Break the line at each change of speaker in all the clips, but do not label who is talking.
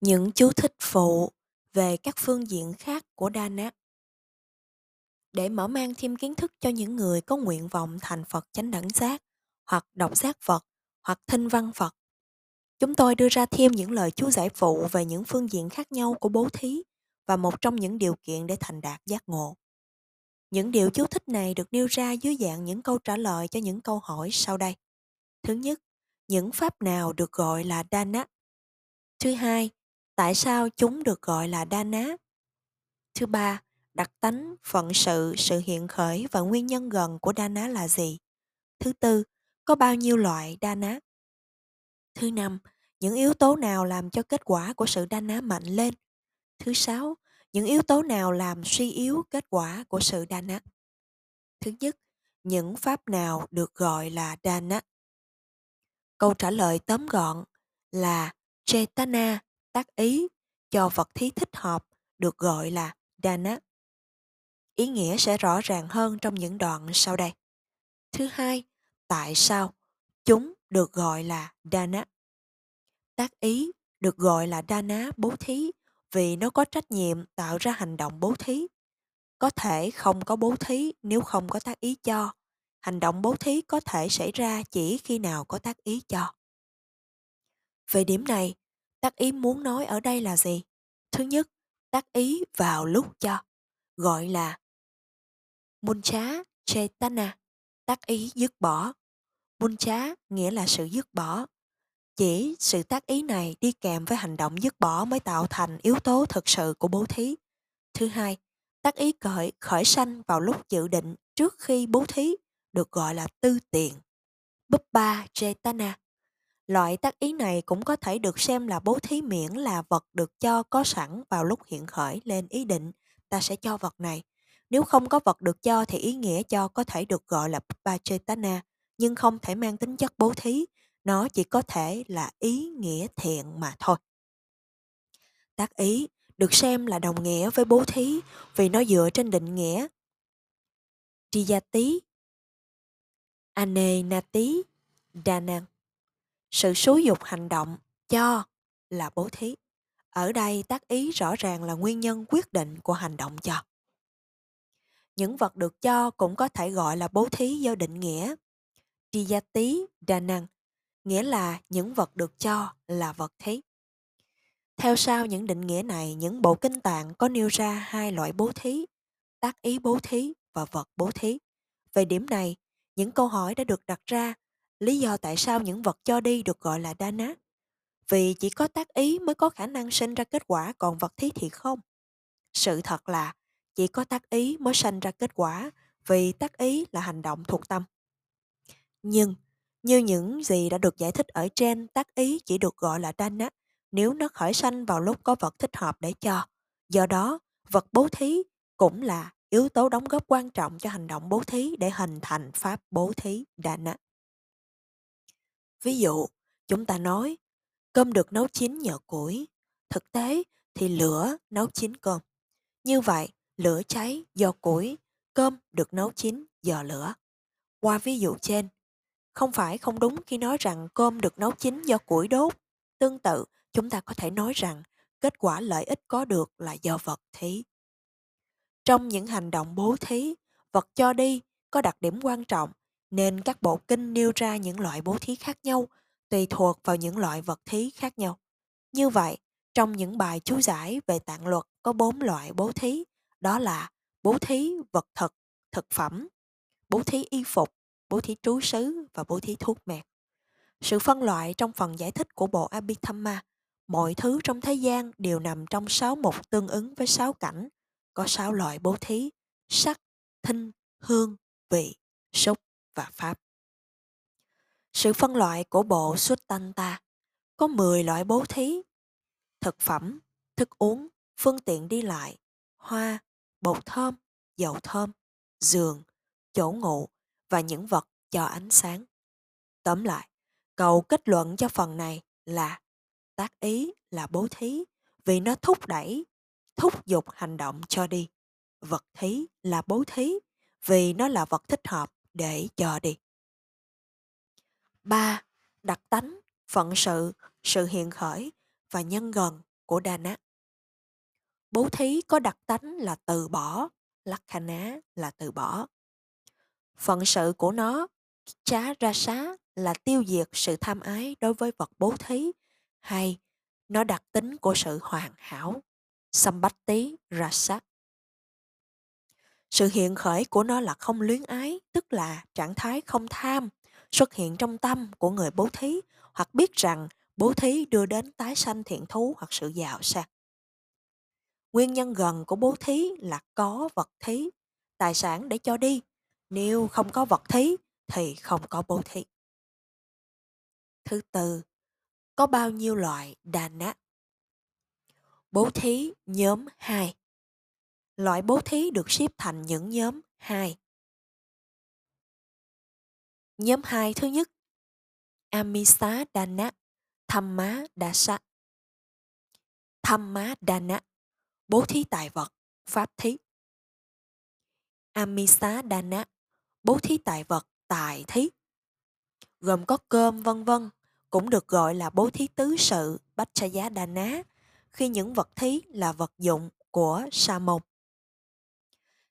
Những chú thích phụ về các phương diện khác của Đa Nát để mở mang thêm kiến thức cho những người có nguyện vọng thành Phật chánh đẳng giác hoặc đọc giác Phật hoặc thinh văn Phật. Chúng tôi đưa ra thêm những lời chú giải phụ về những phương diện khác nhau của bố thí và một trong những điều kiện để thành đạt giác ngộ. Những điều chú thích này được nêu ra dưới dạng những câu trả lời cho những câu hỏi sau đây. Thứ nhất, những pháp nào được gọi là Dana? Thứ hai, tại sao chúng được gọi là Dana? Thứ ba, đặc tánh, phận sự, sự hiện khởi và nguyên nhân gần của Dana là gì? Thứ tư, có bao nhiêu loại Dana? Thứ năm, những yếu tố nào làm cho kết quả của sự Dana mạnh lên? Thứ sáu, những yếu tố nào làm suy yếu kết quả của sự Dana? Thứ nhất, những pháp nào được gọi là Dana? Câu trả lời tóm gọn là Chetana, tác ý, cho vật thí thích hợp được gọi là Dana. Ý nghĩa sẽ rõ ràng hơn trong những đoạn sau đây. Thứ hai, tại sao chúng được gọi là Dana? Tác ý được gọi là Dana bố thí vì nó có trách nhiệm tạo ra hành động bố thí. Có thể không có bố thí nếu không có tác ý cho. Hành động bố thí có thể xảy ra chỉ khi nào có tác ý cho. Về điểm này, tác ý muốn nói ở đây là gì? Thứ nhất, tác ý vào lúc cho, gọi là Muncha Chaitana, tác ý dứt bỏ. Muncha nghĩa là sự dứt bỏ. Chỉ sự tác ý này đi kèm với hành động dứt bỏ mới tạo thành yếu tố thực sự của bố thí. Thứ hai, tác ý khởi, khởi sanh vào lúc dự định trước khi bố thí được gọi là tư tiền. Buppa Chaitana. Loại tác ý này cũng có thể được xem là bố thí miễn là vật được cho có sẵn vào lúc hiện khởi lên ý định ta sẽ cho vật này. Nếu không có vật được cho thì ý nghĩa cho có thể được gọi là Pachetana, nhưng không thể mang tính chất bố thí, nó chỉ có thể là ý nghĩa thiện mà thôi. Tác ý được xem là đồng nghĩa với bố thí vì nó dựa trên định nghĩa Triyati, Anenati, Danang. Sự xúi dục hành động cho là bố thí. Ở đây tác ý rõ ràng là nguyên nhân quyết định của hành động cho. Những vật được cho cũng có thể gọi là bố thí do định nghĩa. tý đa năng nghĩa là những vật được cho là vật thí. Theo sau những định nghĩa này, những bộ kinh tạng có nêu ra hai loại bố thí, tác ý bố thí và vật bố thí. Về điểm này, những câu hỏi đã được đặt ra, lý do tại sao những vật cho đi được gọi là dana? Vì chỉ có tác ý mới có khả năng sinh ra kết quả, còn vật thí thì không. Sự thật là chỉ có tác ý mới sanh ra kết quả, vì tác ý là hành động thuộc tâm. Nhưng, như những gì đã được giải thích ở trên, tác ý chỉ được gọi là dana nếu nó khởi sanh vào lúc có vật thích hợp để cho. Do đó, vật bố thí cũng là yếu tố đóng góp quan trọng cho hành động bố thí để hình thành pháp bố thí dana. Ví dụ, chúng ta nói, cơm được nấu chín nhờ củi. Thực tế thì lửa nấu chín cơm. Như vậy, lửa cháy do củi, cơm được nấu chín do lửa. Qua ví dụ trên, không phải không đúng khi nói rằng cơm được nấu chín do củi đốt. Tương tự, chúng ta có thể nói rằng kết quả lợi ích có được là do vật thí. Trong những hành động bố thí, vật cho đi có đặc điểm quan trọng nên các bộ kinh nêu ra những loại bố thí khác nhau tùy thuộc vào những loại vật thí khác nhau. Như vậy, trong những bài chú giải về tạng luật có bốn loại bố thí, đó là bố thí vật thực, thực phẩm, bố thí y phục, bố thí trú xứ và bố thí thuốc mẹt. Sự phân loại trong phần giải thích của bộ Abhidhamma, mọi thứ trong thế gian đều nằm trong sáu mục tương ứng với sáu cảnh, có sáu loại bố thí, sắc, thinh, hương, vị, xúc và pháp. Sự phân loại của bộ Suttanta có 10 loại bố thí, thực phẩm, thức uống, phương tiện đi lại, hoa, bột thơm, dầu thơm, giường, chỗ ngủ và những vật cho ánh sáng. Tóm lại, cầu kết luận cho phần này là tác ý là bố thí vì nó thúc đẩy, thúc giục hành động cho đi. Vật thí là bố thí vì nó là vật thích hợp để cho đi. 3. Đặc tánh, phận sự, sự hiện khởi và nhân gần của Đà Nẵng. Bố thí có đặc tánh là từ bỏ, Lakhana là từ bỏ. Phận sự của nó, chá ra xá là tiêu diệt sự tham ái đối với vật bố thí hay nó đặc tính của sự hoàn hảo, Sambatti Rasa. Sự hiện khởi của nó là không luyến ái, tức là trạng thái không tham, xuất hiện trong tâm của người bố thí hoặc biết rằng bố thí đưa đến tái sanh thiện thú hoặc sự giàu sang. Nguyên nhân gần của bố thí là có vật thí, tài sản để cho đi. Nếu không có vật thí thì không có bố thí. Thứ tư, có bao nhiêu loại đà nát? Bố thí nhóm 2 Loại bố thí được xếp thành những nhóm 2. Nhóm 2 thứ nhất Amisa Dana Thamma Dasa Thamma Dana Bố thí tài vật, pháp thí Amisa Dana Bố thí tài vật, tài thí Gồm có cơm vân vân cũng được gọi là bố thí tứ sự Bách Giá Đà Ná khi những vật thí là vật dụng của Sa môn.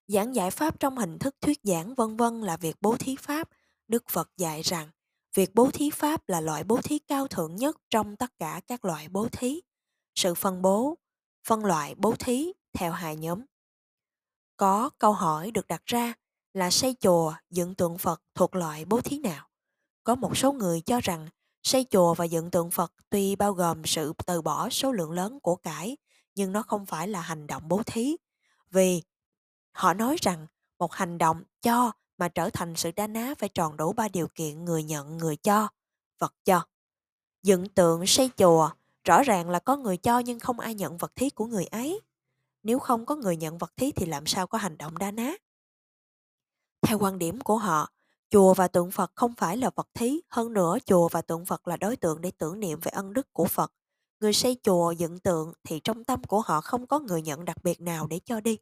Giảng giải pháp trong hình thức thuyết giảng vân vân là việc bố thí pháp. Đức Phật dạy rằng việc bố thí pháp là loại bố thí cao thượng nhất trong tất cả các loại bố thí. Sự phân bố, phân loại bố thí theo hai nhóm. Có câu hỏi được đặt ra là xây chùa, dựng tượng Phật thuộc loại bố thí nào? Có một số người cho rằng xây chùa và dựng tượng Phật tuy bao gồm sự từ bỏ số lượng lớn của cải, nhưng nó không phải là hành động bố thí. Vì họ nói rằng một hành động cho mà trở thành sự đa ná phải tròn đủ ba điều kiện người nhận, người cho, vật cho. Dựng tượng xây chùa, rõ ràng là có người cho nhưng không ai nhận vật thí của người ấy. Nếu không có người nhận vật thí thì làm sao có hành động đa ná? Theo quan điểm của họ, Chùa và tượng Phật không phải là vật thí, hơn nữa chùa và tượng Phật là đối tượng để tưởng niệm về ân đức của Phật. Người xây chùa dựng tượng thì trong tâm của họ không có người nhận đặc biệt nào để cho đi.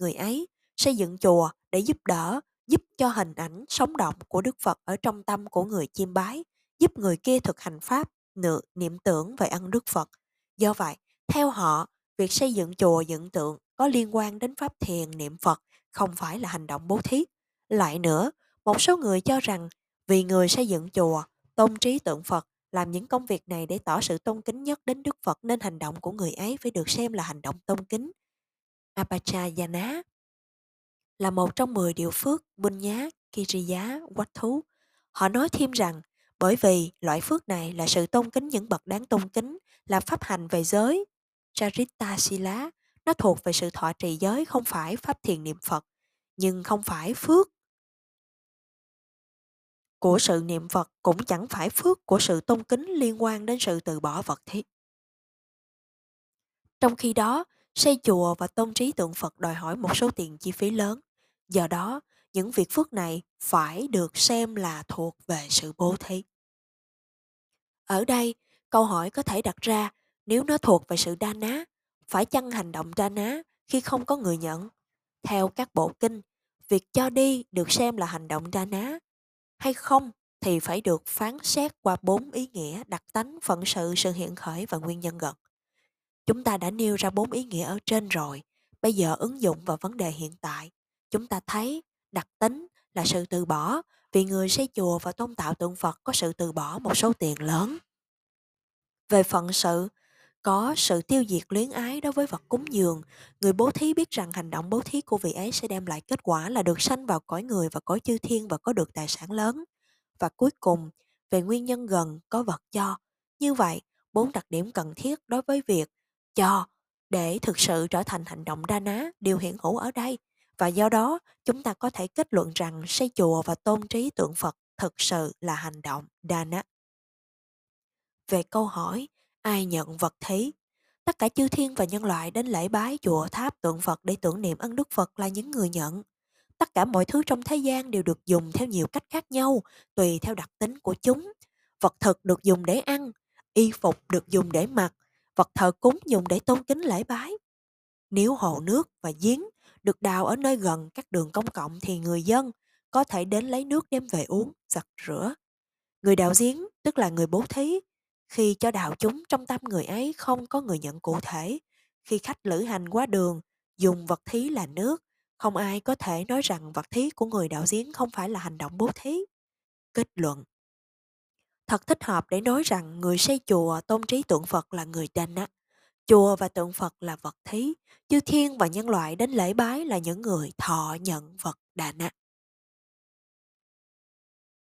Người ấy xây dựng chùa để giúp đỡ, giúp cho hình ảnh sống động của Đức Phật ở trong tâm của người chiêm bái, giúp người kia thực hành pháp, nự, niệm tưởng về ân đức Phật. Do vậy, theo họ, việc xây dựng chùa dựng tượng có liên quan đến pháp thiền niệm Phật, không phải là hành động bố thí. Lại nữa, một số người cho rằng vì người xây dựng chùa, tôn trí tượng Phật làm những công việc này để tỏ sự tôn kính nhất đến Đức Phật nên hành động của người ấy phải được xem là hành động tôn kính. Apachayana là một trong 10 điều phước Bunya, Kiriya, Quách thú. Họ nói thêm rằng bởi vì loại phước này là sự tôn kính những bậc đáng tôn kính, là pháp hành về giới. Charita Sila, nó thuộc về sự thọ trì giới không phải pháp thiền niệm Phật, nhưng không phải phước của sự niệm Phật cũng chẳng phải phước của sự tôn kính liên quan đến sự từ bỏ vật thiết. Trong khi đó, xây chùa và tôn trí tượng Phật đòi hỏi một số tiền chi phí lớn. Do đó, những việc phước này phải được xem là thuộc về sự bố thí. Ở đây, câu hỏi có thể đặt ra nếu nó thuộc về sự đa ná, phải chăng hành động đa ná khi không có người nhận? Theo các bộ kinh, việc cho đi được xem là hành động đa ná hay không thì phải được phán xét qua bốn ý nghĩa đặc tánh, phận sự, sự hiện khởi và nguyên nhân gần. Chúng ta đã nêu ra bốn ý nghĩa ở trên rồi, bây giờ ứng dụng vào vấn đề hiện tại. Chúng ta thấy đặc tính là sự từ bỏ, vì người xây chùa và tôn tạo tượng Phật có sự từ bỏ một số tiền lớn. Về phận sự, có sự tiêu diệt luyến ái đối với vật cúng dường, người bố thí biết rằng hành động bố thí của vị ấy sẽ đem lại kết quả là được sanh vào cõi người và cõi chư thiên và có được tài sản lớn. Và cuối cùng, về nguyên nhân gần có vật cho. Như vậy, bốn đặc điểm cần thiết đối với việc cho để thực sự trở thành hành động đa ná đều hiện hữu ở đây. Và do đó, chúng ta có thể kết luận rằng xây chùa và tôn trí tượng Phật thực sự là hành động đa ná. Về câu hỏi, ai nhận vật thí. Tất cả chư thiên và nhân loại đến lễ bái chùa tháp tượng Phật để tưởng niệm ân đức Phật là những người nhận. Tất cả mọi thứ trong thế gian đều được dùng theo nhiều cách khác nhau, tùy theo đặc tính của chúng. Vật thực được dùng để ăn, y phục được dùng để mặc, vật thờ cúng dùng để tôn kính lễ bái. Nếu hồ nước và giếng được đào ở nơi gần các đường công cộng thì người dân có thể đến lấy nước đem về uống, giặt rửa. Người đào giếng tức là người bố thí, Khi cho đạo chúng trong tâm người ấy không có người nhận cụ thể, khi khách lữ hành qua đường, dùng vật thí là nước, không ai có thể nói rằng vật thí của người đạo giếng không phải là hành động bố thí. Kết luận Thật thích hợp để nói rằng người xây chùa tôn trí tượng Phật là người đanh á. Chùa và tượng Phật là vật thí, chư thiên và nhân loại đến lễ bái là những người thọ nhận vật đà nạ.